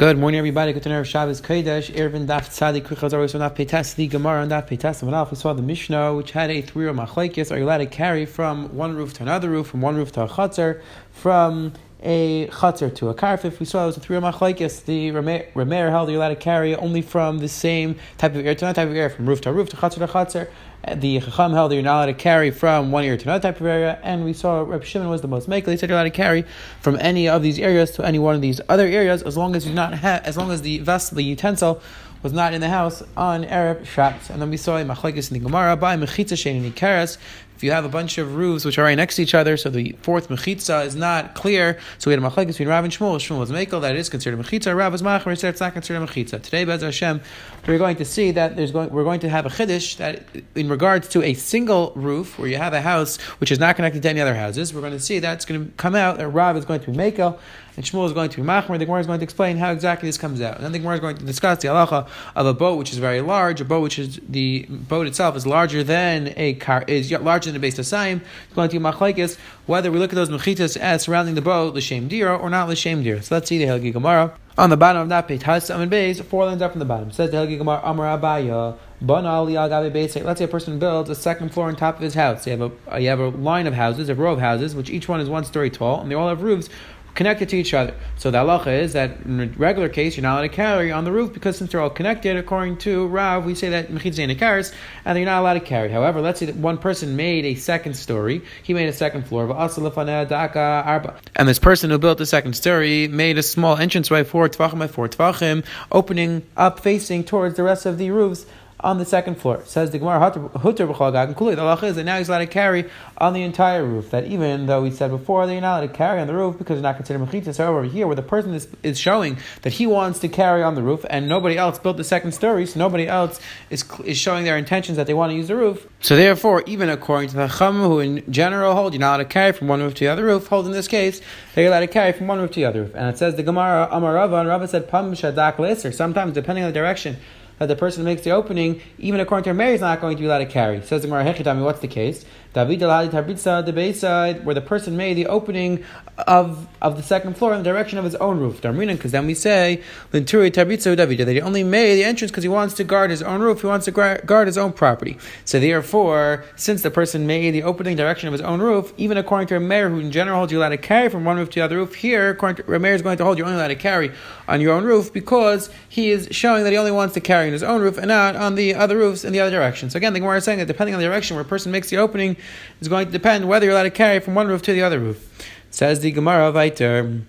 Good morning, everybody. Good know Shabbos Kodesh. Eruvin Daf Tzadik Kuchazar. So Daf Peitas the Gemara and Daf Peitas. We saw the Mishnah, which had a three-row machlekes. Are you allowed to carry from one roof to another roof, from one roof to a chutzner, from a chutzner to a karfif? We saw it was a three-row machlekes. The Rameir held you're allowed to carry only from the same type of air to another type of air, from roof to roof to chutzner to chutzner. The Chacham held that you're not allowed to carry from one area to another type of area, and we saw Reb Shimon was the most makel. He said you're allowed to carry from any of these areas to any one of these other areas, as long as you not ha- as long as the vessel, the utensil, was not in the house on Arab Shabbos. And then we saw a machlekes in the Gemara by mechitza shein karas. If you have a bunch of roofs which are right next to each other, so the fourth mechitza is not clear, so we had a machlekes between Rav and Shmuel. Shmuel was mekel that is considered mechitza. Rav was macher said it's not considered mechitza. Today, Bez Hashem, we're going to see that there's going we're going to have a chiddush that in regards to a single roof where you have a house which is not connected to any other houses. We're going to see that's going to come out that Rav is going to be mekel and Shmuel is going to be machmer. The Gemara is going to explain how exactly this comes out. And then the Gemara is going to discuss the halacha of a boat which is very large, a boat which is the boat itself is larger than a car is larger than a base. It's going to be whether we look at those mechitas as surrounding the boat l'shem dira or not l'shem dira. So let's see the Helgi Gemara. On the bottom of that page, has and base, four lines up from the bottom. Says the Helgi Gemara Amar Abaye. Let's say a person builds a second floor on top of his house. You have a you have a line of houses, a row of houses, which each one is one story tall, and they all have roofs connected to each other. So the halacha is that in a regular case, you're not allowed to carry on the roof because since they're all connected, according to Rav, we say that mechitz kares, and you're not allowed to carry. However, let's say that one person made a second story, he made a second floor, and this person who built the second story made a small entranceway, four tvachim by four tvachim, opening up facing towards the rest of the roofs on the second floor. Says the Gemara, Hutter b'chol kuli. The halacha is that now he's allowed to carry on the entire roof. That even though we said before they're not allowed to carry on the roof because they're not considered mechitzas. However, here where the person is, is showing that he wants to carry on the roof and nobody else built the second story, so nobody else is, is showing their intentions that they want to use the roof. So therefore, even according to the Chacham, who in general hold you're not allowed to carry from one roof to the other roof, hold in this case they're allowed to carry from one roof to the other roof. And it says the Gemara Amar Rava and Rava said Pam Shadak Leser. Sometimes depending on the direction that the person who makes the opening, even according to her Mary, is not going to be allowed to carry. Says the Gemara what's the case? The where the person made the opening of, of the second floor in the direction of his own roof. Darminan, because then we say, Linturi Tarbitza David, that he only made the entrance because he wants to guard his own roof, he wants to guard his own property. So therefore, since the person made the opening direction of his own roof, even according to a Meir who in general holds you allowed to carry from one roof to the other roof, here, according to Meir is going to hold you only allowed to carry on your own roof because he is showing that he only wants to carry on his own roof and not on the other roofs in the other direction. So again, the Gemara is saying that depending on the direction where a person makes the opening, is going to depend whether you're allowed to carry from one roof to the other roof. Says the Gemara Viter.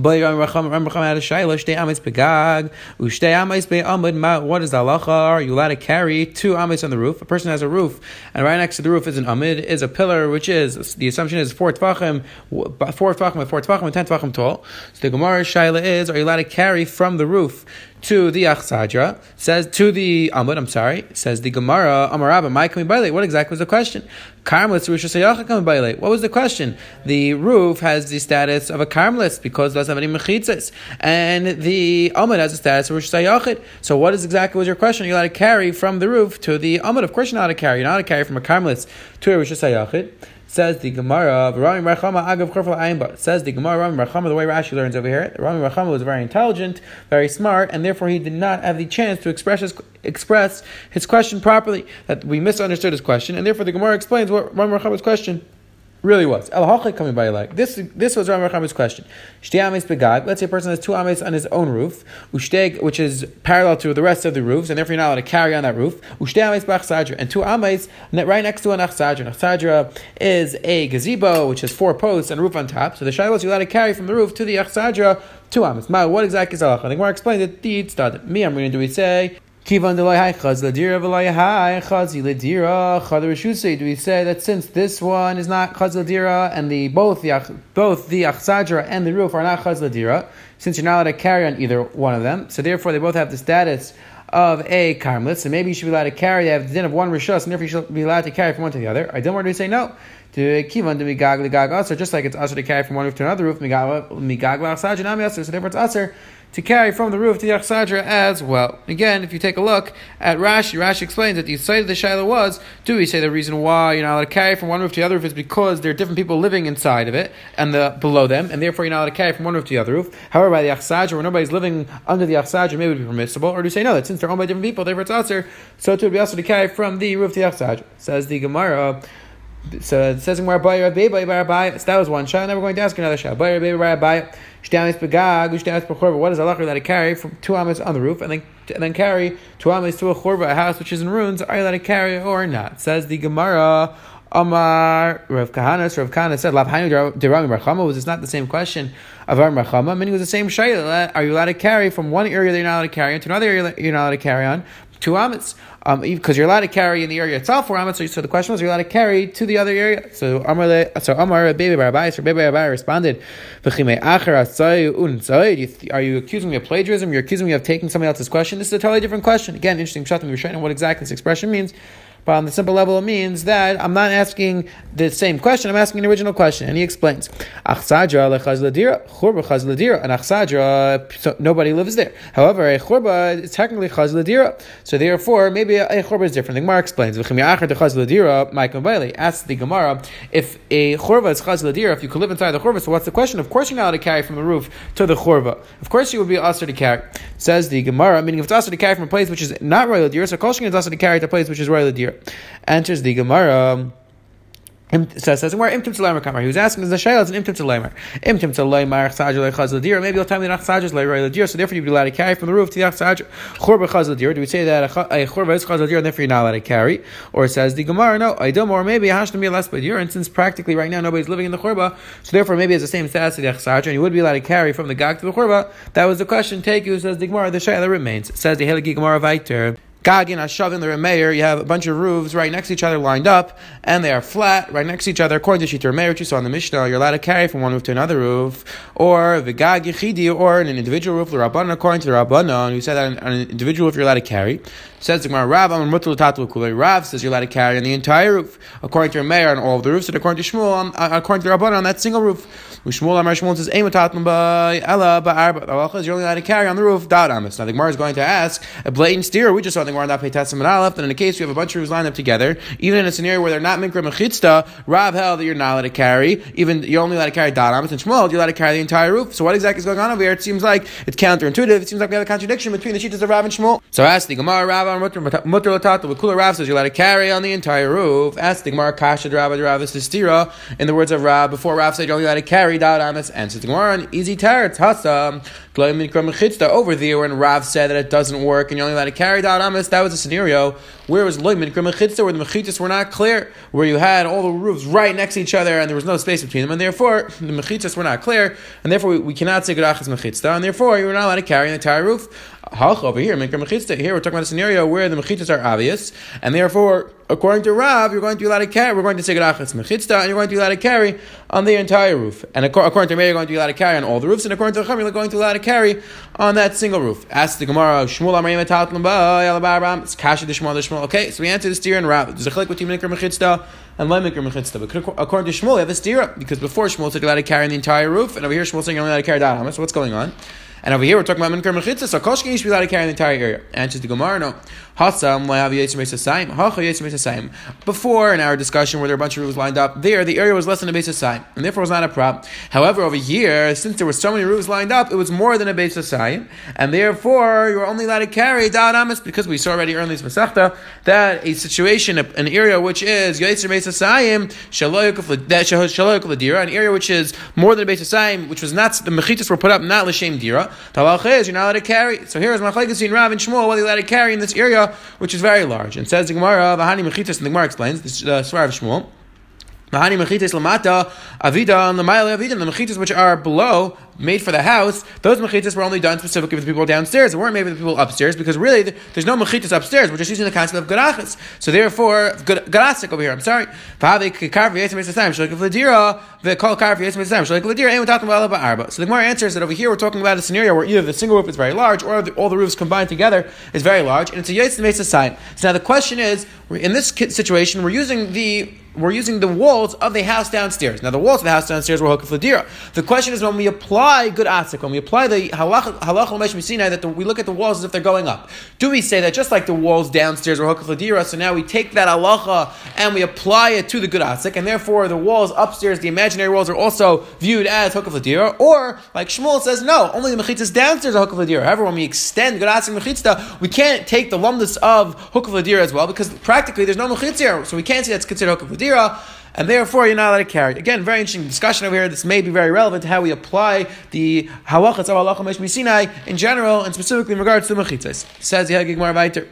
What is the halacha? Are you allowed to carry two amis on the roof? A person has a roof, and right next to the roof is an amid, is a pillar, which is the assumption is four tvachim, four tvachim, four tvachim, and ten tvachim tall. So the Gemara shaila is: Are you allowed to carry from the roof to the Achsadra, says to the Amud, I'm sorry, says the Gemara, Amarabba, my coming by What exactly was the question? Karmelis Rosh coming by What was the question? The roof has the status of a Karmelis because it doesn't have any mechitzas, and the Amud has the status of Rosh Hashanah. So what is exactly was your question? You're allowed to carry from the roof to the Amud? Of course you're not allowed to carry. You're not allowed to carry from a Karmelis to a Rosh Hashanah. Says the Gemara, Rami Rachama Agav Chorfel Says the Gemara, Rami Rachama, the way Rashi learns over here, Rami Rachama was very intelligent, very smart, and therefore he did not have the chance to express his, express his question properly. That we misunderstood his question, and therefore the Gemara explains what Rami Rachama's question really was. Coming by like this. This was Ram Racham's question. Ames begag. Let's say a person has two ames on his own roof, ushteg, which is parallel to the rest of the roofs, and therefore you're not allowed to carry on that roof. Ushtei ames b'achsadra, and two ames right next to an achsadra. An achsadra is a gazebo which has four posts and a roof on top. So the shiloh you're allowed to carry from the roof to the achsadra two ames. What exactly is halacha? The Gemara explained that the tzad. Me, I'm going to do we say Kivan chaz ladira chazi ladira chad Do we say that since this one is not chaz ladira and the both the both the achsadra and the roof are not chaz ladira, since you're not allowed to carry on either one of them, so therefore they both have the status of a karmelit, so maybe you should be allowed to carry. They have the din of one rishos, and therefore you should be allowed to carry from one to the other. I don't want to say no. To kivan to migag ligag aser, just like it's aser to carry from one roof to another roof, migag lachsaj, and aser, so therefore it's aser to carry from the roof to the Achsadra as well. Again, if you take a look at Rashi, Rashi explains that the site of the Shiloh was, do we say the reason why you're not allowed to carry from one roof to the other roof is because there are different people living inside of it and the below them, and therefore you're not allowed to carry from one roof to the other roof. However, by the Achsadra, where nobody's living under the Achsadra, maybe it would be permissible, or do you say no, that since they're owned by different people, therefore it's Aser, so too would be also to carry from the roof to the Achsadra. Says the Gemara, so it says in where So that was one shot. Now we're going to ask another shot. What is Allah that I carry from two amas on the roof and then and then carry two amas to a chorba, a house which is in ruins? Are you allowed to carry or not? Says the Gemara. Amar Rav Kahana, Rav Kahana said, "Lavhainu derami rachama." Was this not the same question of Ar rachama? Meaning, it was the same shayla. Are you allowed to carry from one area that you're not allowed to carry on to another area that you're not allowed to carry on? Two amas because um, you're allowed to carry in the area itself for Amat. So, so the question was, you're allowed to carry to the other area. So Amar, so Amar Baby Barabai, so Baby Barabai responded, Are you accusing me of plagiarism? You're accusing me of taking somebody else's question. This is a totally different question. Again, interesting. Shot we're showing what exactly this expression means. But on the simple level, it means that I'm not asking the same question, I'm asking an original question. And he explains, Achsadra so nobody lives there. However, a churba is technically chaz So therefore, maybe a, churba is different. The Gemara explains, Asks the Gemara, if a churba is chaz if you could live inside the churba, so what's the question? Of course you're not allowed to carry from the roof to the churba. Of course you would be asked to carry. Says the Gemara, meaning if it's asked to carry from a place which is not royal deer, so Kolshin is asked to carry to a place which is royal deer. Enters the Gemara. So it says where imtim to kamar. He was asking is the shayla is an imtim to. Imtim to lemer chazaj lechaz ladir. Maybe you'll tell me that chazaj is leroy ladir. So therefore you'd be allowed to carry from the roof to the chazaj chorba chaz ladir. Do we say that a chorba is chaz ladir and therefore you're not allowed to carry? Or it says the gemara no I don't or maybe hashtam be less ladir. And since practically right now nobody's living in the chorba, so therefore maybe it's the same status as the chazaj and you would be allowed to carry from the gag to the chorba. That was the question. Take you says the gemara. The shayla remains. Says the heligi gemara vayter. Gagin, Ashavin, the Remeir, you have a bunch of roofs right next to each other lined up, and they are flat, right next to each other. According to Shita Remeir, which you saw in the Mishnah, you're allowed to carry from one roof to another roof, or the Gag Yechidi, or an individual roof, the Rabbanon, according to the Rabbanon, who said that on an individual roof you're allowed to carry. Says the Gemara, Rav, I'm Rav says you're allowed to carry on the entire roof, according to Remeir, on all of the roofs, and according to Shmuel, on, uh, according to the Rabbanon, on that single roof. Shmuel Amar Shmuel says, by Ella ba'arba. The you're only allowed to carry on the roof, amis. Now the Gemara is going to ask, a blatant steer, we just saw the Gemara pay testim and aleph, that in a case you have a bunch of roofs lined up together, even in a scenario where they're not mikra mechitzta, Rav held that you're not allowed to carry, even you're only allowed to carry dot and Shmuel, you're allowed to carry the entire roof. So what exactly is going on over here? It seems like it's counterintuitive. It seems like we have a contradiction between the sheets of Rav and Shmuel. So ask the Gemara, Rav, on Mutter Latata, Kula Rav says you're allowed to carry on the entire roof. Ask the Gemara, Kasha Rav, Rav is stira. In the words of Rav, before Rav said you're only allowed to carry dot and so the Gemara on easy teretz hasa over there when Rav said that it doesn't work and you're only allowed to carry dot That was a scenario where it was loimin kremachitza where the mechitas were not clear, where you had all the roofs right next to each other and there was no space between them, and therefore the mechitas were not clear, and therefore we, we cannot say gedachas mechitzah, and therefore you were not allowed to carry the entire roof. Halch over here, Mechitza. Here we're talking about a scenario where the mechitas are obvious, and therefore, according to Rav, you're going to be allowed to carry. We're going to say Gerachas Mechitza, and you're going to be allowed to carry on the entire roof. And according to Meir, you're going to be allowed to carry on all the roofs, and according to Chacham, you're going to be allowed to carry on that single roof. Ask the Gemara, Shmuel Amayim Etatlam Ba It's Kasha the Shmuel the Shmuel. Okay, so we answer the steer and Rav. There's a chlik between Mikra Mechitza and Lemikra Mechitza. But according to Shmuel, you have a steer because before Shmuel said allowed to carry the entire roof, and over here Shmuel saying you're only allowed to carry that. So what's going on? And over here we're talking about Minkar Mechitza, so Koshkin should be allowed to carry the entire area. Answers the Gemara, no. Um, Before in our discussion where there were a bunch of roofs lined up, there the area was less than a base sign, and therefore was not a problem. However, over here, since there were so many roofs lined up, it was more than a base sign, and therefore you were only allowed to carry Da'ad Amis because we saw already earlier in this Masechta that a situation, an area which is Yetzer Base Asayim, Shaloyuk Ladira, an area which is more than a base sign, which was not the mechitas were put up not l'shem dira. Is you're not allowed to carry. So here is Machlekes in Rav and Shmuel whether you're allowed to carry in this area which is very large. And says the Gemara, Vahani Mechitas, and the Gemara explains, is uh, Svar of Shmuel. Mahani mechitas lamata avida and the avida and the mechitas which are below made for the house. Those mechitas were only done specifically for the people downstairs. They weren't made for the people upstairs because really there's no mechitas upstairs. We're just using the concept of garachas. So therefore, garasik over here. I'm sorry. So the Gemara answers that over here we're talking about a scenario where either the single roof is very large or the, all the roofs combined together is very large, and it's a mesa sign. So now the question is, in this situation, we're using the we're using the walls of the house downstairs. Now the walls of the house downstairs were hookup ladira. The question is when we apply good atzik, when we apply the halach halach sinai, that the, we look at the walls as if they're going up. Do we say that just like the walls downstairs were hookup ladira, so now we take that halacha and we apply it to the good atzik, and therefore the walls upstairs, the imaginary walls, are also viewed as hookup ladira? Or like Shmuel says, no, only the mechitzas downstairs are hookup ladira. However, when we extend good atzik mechitzta, we can't take the lumdus of hookup ladira as well because practically there's no mechitz here, so we can't say that's considered hookup and therefore you're not allowed to carry. Again, very interesting discussion over here. This may be very relevant to how we apply the halachas of halacha Sinai in general, and specifically in regards to the mechitzas. Says the Hagigmar Weiter.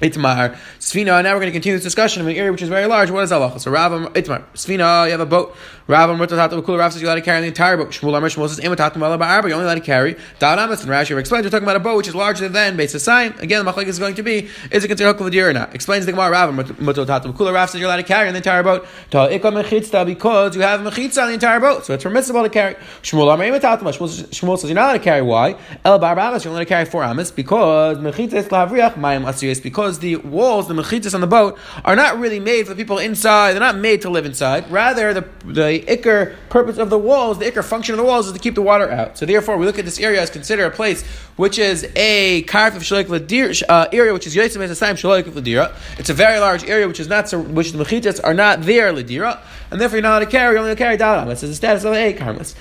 Itmar, Sfina. Now we're going to continue this discussion of an area which is very large. What is halacha? So Rav Itmar, Sfina. You have a boat. Rav Murtatata Kula. Rav says you're allowed to carry the entire boat. Shmuel Amr Shmuel says Imatatum Ala Ba'arba. You're only allowed to carry Da'an Amas. And Rashi explains we're talking about a boat which is larger than base sign. Again, the machlek is going to be is it considered hukav or not? Explains the Gemara. Rav Murtatata Kula. Rav says you're allowed to carry the entire boat. Ta Ikam Mechitzta because you have Mechitza on the entire boat, so it's permissible to carry. Shmuel Amr Imatatum. Shmuel says you're not allowed to carry why? El Ba'arba Amas. You're only allowed to carry four Amas because Mechitza is Lavriach Mayim Asiyas because the walls the mechitzas on the boat, are not really made for the people inside. They're not made to live inside. Rather, the the ikr purpose of the walls, the ikr function of the walls, is to keep the water out. So therefore, we look at this area as consider a place which is a karf of shalik uh, area, which is yotzim esasayim shalik ladira. It's a very large area, which is not which the mechitzas are not there ladira, and therefore you're not allowed to carry. You're only carry dalam. This is the status of a karmas.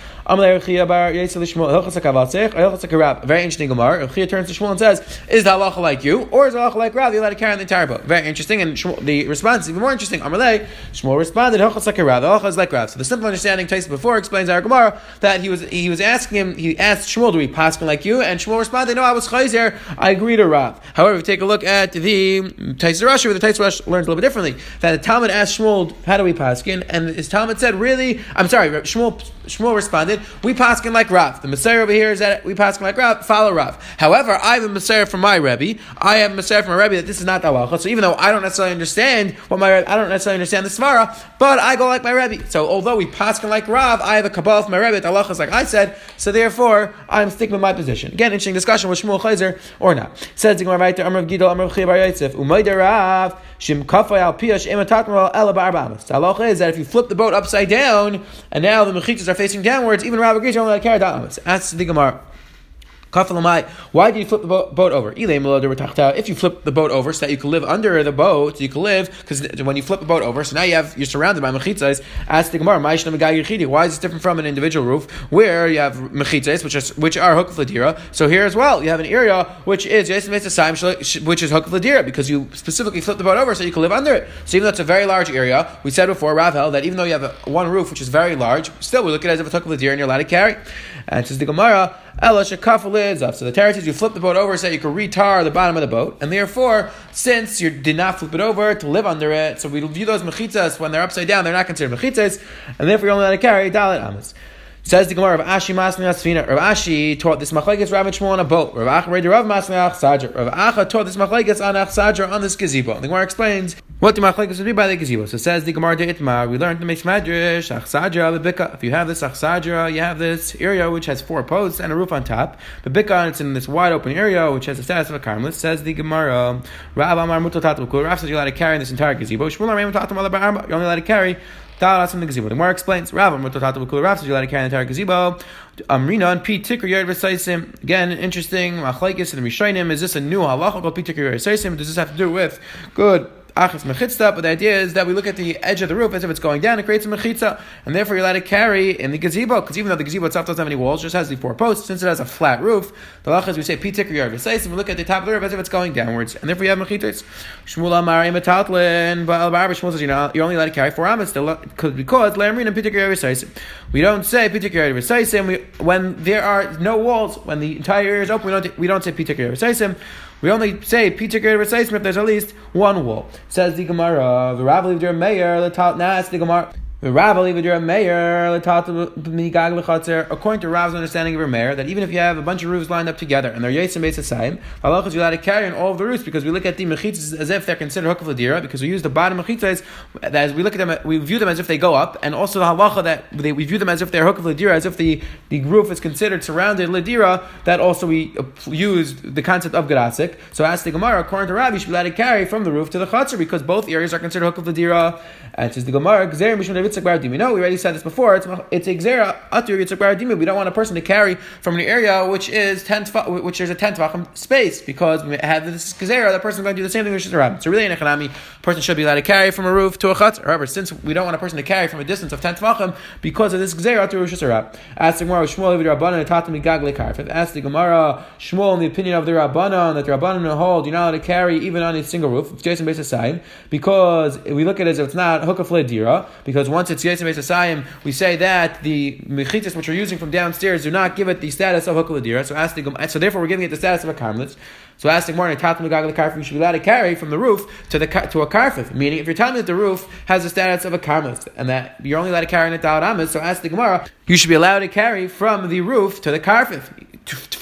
Very interesting Gemara. Chia turns to Shmuel and says, "Is the halacha like you, or is the halacha like Rav? You're allowed to carry the entire boat." Very interesting, and Shmuel, the response is even more interesting. Amalei Shmuel responded, "Halacha like Rav. The halacha is like Rav." So the simple understanding, Taisa before explains our Gemara that he was he was asking him. He asked Shmuel, "Do we pass like you?" And Shmuel responded, "No, I was chayzer. I agree to Rav." However, if we take a look at the Taisa Rashi, where the Taisa Rashi learns a little bit differently, that the Talmud asked Shmuel, "How do we paskin?" And his Talmud said, "Really?" I'm sorry. Shmuel Shmuel responded, "We paskin like Rav. The Messiah over here is that we paskin like Rav. Follow Rav. However, I have a Messiah from my Rebbe. I have a Messiah from my Rebbe that this is not the halacha. So even though I don't necessarily understand what my I don't necessarily understand the svara, but I go like my Rebbe. So although we paskin like Rav, I have a kabbalah from my Rebbe. The halacha is like I said. So therefore, I'm sticking with my position. Again, interesting discussion with Shmuel Chayzer or not. Says the Gemara right. Amr Gidol Amr Chiyav Yaitzev Umayda Rav Shim Kafay Al Piyash Ematatmal Ela Barbamas. The halacha is that if you flip the boat upside down and now the mechitas are facing downwards, even Rav agrees you're only allowed to carry that. Ask the Gemara. Why do you flip the boat over? If you flip the boat over so that you can live under the boat, you can live because when you flip the boat over, so now you have you're surrounded by mechitzas. Ask the Gemara, why is this different from an individual roof where you have mechitzas, which which are hook ladira? So here as well, you have an area which is which is hook ladira because you specifically flip the boat over so you can live under it. So even though it's a very large area, we said before Ravel that even though you have a, one roof which is very large, still we look at it as if it's hook of ladira and you're allowed to carry. And says the Gemara. Ela shekafel up. So the Torah says you flip the boat over so you can retar the bottom of the boat, and therefore, since you did not flip it over to live under it, so we view those mechitzas when they're upside down, they're not considered mechitzas, and therefore you're only allowed to carry dalit amas. Says the Gemara of Ashi Masnei Asfina. Rav Ashi taught this machlekes Rav Shmuel on a boat. Rav Acha read Rav Masnei Achsadra. Rav Acha taught this machlekes on Achsadra on this gazebo. The Gemara explains what the machlekes would be by the gazebo. So says the Gemara de Itmar. We learned the Mix Madrash Achsadra Bebika. If you have this Achsadra, you have this area which has four posts and a roof on top. Bebika, it's in this wide open area which has the status of a karmelis. Says the Gemara. Rav Amar Mutal Rav says you're allowed to carry this entire gazebo. Shmuel Amar Mutal You're only allowed to carry Dalas in the gazebo. The Gemara explains, Rav, Mutotata Bukul Rav, says you let it carry the entire gazebo. Amrina and P Tikr Yard Vesaisim. Again, interesting. Machlaikis and Rishainim. Is this a new halacha called P Tikr Yard Vesaisim? Does this have to do with good achas mechitza, but the idea is that we look at the edge of the roof as if it's going down, it creates a mechitza, and therefore you're allowed to carry in the gazebo, because even though the gazebo itself doesn't have any walls, just has the four posts, since it has a flat roof, the lachas we say pitik yard and we look at the top of the roof as if it's going downwards, and therefore you have mechitzas. Shmuel Amari Metatlin, but Al Shmuel says you know you're only allowed to carry four amas because lamrin and pitik yard We don't say pitik yard when there are no walls, when the entire area is open. We don't we don't say pitik yard we only say Peter Greater if there's at least one wall. Says the Gemara, the Leader Mayor, the top now the Gemara. According to Rav's understanding of Rameir, that even if you have a bunch of roofs lined up together and they're Yasim Beis Hasayim, halachas you're allowed to carry on all of the roofs because we look at the mechitzas as if they're considered hukaf ladira because we use the bottom mechitzas as we look at them, we view them as if they go up, and also the halacha that they, we view them as if they're hukaf ladira, as if the, the roof is considered surrounded ladira. That also we uh, use the concept of garasik. So as the Gemara, according to Rav, you should be allowed to carry from the roof to the chatzar because both areas are considered hukaf ladira. And says the Gemara, Yitzchak Bar Dimi. No, we already said this before. It's it's a Atur Yitzchak Bar Dimi. We don't want a person to carry from an area which is ten which there's a ten tvachim space because we have this Xera. That person is going to do the same thing with Shizarab. So really, in Echanami, a person should be allowed to carry from a roof to a chutz. However, since we don't want a person to carry from a distance of ten tvachim because of this Xera Atur Shizarab. Ask the Gemara, Shmuel the Rabbanan. Ask the Gemara, Shmuel in the opinion of the Rabbanan that the Rabbanan hold you're not allowed to carry even on a single roof. It's Jason based because we look at it as if it's not hukaf dira because once it's Asayim, we say that the mechitas which we're using from downstairs do not give it the status of Hukaladira. So so therefore we're giving it the status of a karmelis. So ask the morning, you should be allowed to carry from the roof to the to a karfif. Meaning, if you're telling me that the roof has the status of a karmelis and that you're only allowed to carry in a amas, so ask the Gemara, you should be allowed to carry from the roof to the karfif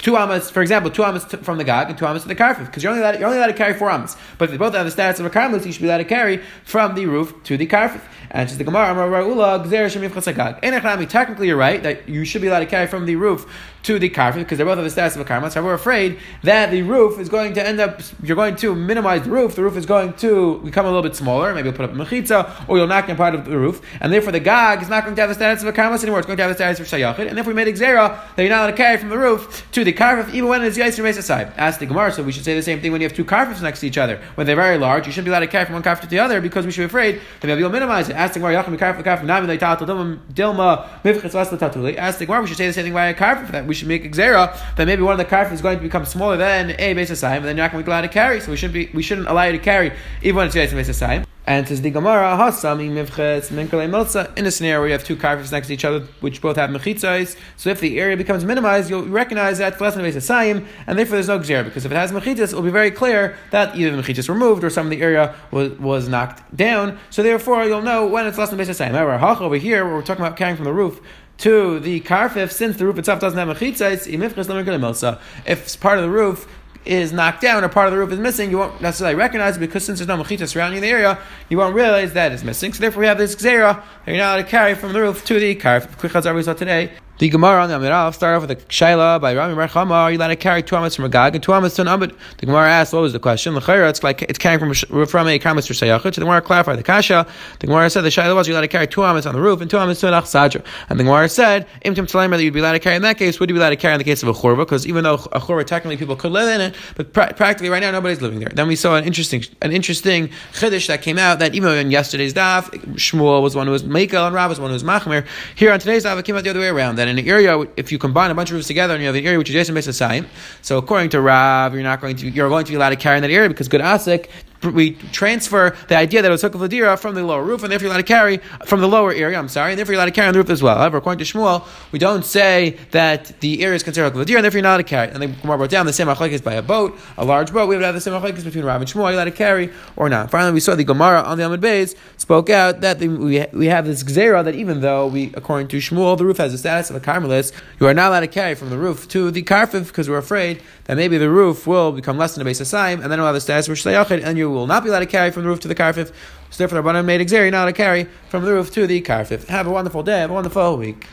two amas, for example, two amas from the gag and two amas to the karfif, because you're only allowed, you're only allowed to carry four amas. But if they both have the status of a karmelis, you should be allowed to carry from the roof to the karfif. And just the Gemara, Amar Ra'ula, Chasagag. In technically you're right that you should be allowed to carry from the roof to the karfif because they're both have the status of a karma. So we're afraid that the roof is going to end up, you're going to minimize the roof. The roof is going to become a little bit smaller. Maybe you'll put up a mechitza or you'll knock in part of the roof. And therefore the gag is not going to have the status of a karma anymore. It's going to have the status of shayachid. And if we made exera that you're not allowed to carry from the roof to the karfif even when it's yaisir mesa side. Ask the Gemara, so we should say the same thing when you have two karfifs next to each other. When they're very large, you shouldn't be allowed to carry from one karfif to the other because we should be afraid that maybe you'll minimize it. Ask the Gemara, yachim karfif karfif nami dilma mivchitz Ask the Gemara, we should say the same thing by a karfif that we should make exera that maybe one of the karf is going to become smaller than a basis and then you're not going to be allowed to carry. So we shouldn't be we shouldn't allow you to carry even when it's a basis and says the Gemara, Hasami in a scenario where you have two carvers next to each other, which both have mechitzais, so if the area becomes minimized, you'll recognize that less than base sayim, and therefore there's no gzera, because if it has mechitzas, it will be very clear that either the mechitzas were moved or some of the area was, was knocked down, so therefore you'll know when it's less than base sayim. However, Hach over here, where we're talking about carrying from the roof, to the karfif, since the roof itself doesn't have mechitzais, if it's part of the roof is knocked down or part of the roof is missing, you won't necessarily recognize it because since there's no mechita surrounding the area, you won't realize that it's missing. So therefore, we have this xera that you're not allowed to carry from the roof to the saw today. The Gemara on the Amirav start off with a shaila by Rami Merchama. Are you allowed to carry two amas from a gag and two amas to an abed? The Gemara asks, what was the question? L'chayra, it's like it's carrying from from a kamas to shayachit. So the Gemara clarified the kasha. The Gemara said the shaila was you allowed to carry two amas on the roof and two amas to an achsadra. And the Gemara said, imtim tzalim that you'd be allowed to carry in that case. Would you be allowed to carry in the case of a churva? Because even though a churva technically people could live in it, but pra- practically right now nobody's living there. Then we saw an interesting an interesting chiddush that came out that even in yesterday's daf, Shmuel was one who was Mekel and Rav was one who was Machmir. Here on today's daf, it came out the other way around. That in an area if you combine a bunch of roofs together and you have an area which is adjacent Jason Mesasayim, so according to Rav, you're not going to you're going to be allowed to carry in that area because good asik we transfer the idea that it was Ladira from the lower roof, and therefore you're allowed to carry from the lower area, I'm sorry, and therefore you're allowed to carry on the roof as well. However, according to Shmuel, we don't say that the area is considered Hukav Ladira, and therefore you're not allowed to carry. And then Gemara brought down the same is by a boat, a large boat, we would have the same is between Rav and Shmuel, are allowed to carry or not? Finally, we saw the Gemara on the Amud Beis spoke out that the, we, we have this Gzera that even though we, according to Shmuel, the roof has the status of a Carmelis, you are not allowed to carry from the roof to the Karfif because we're afraid that maybe the roof will become less than a base of and then we'll have the status of and you will not be allowed to carry from the roof to the karfif. So therefore, the Rabbanan made you're not allowed to carry from the roof to the karfif. Have a wonderful day. Have a wonderful week.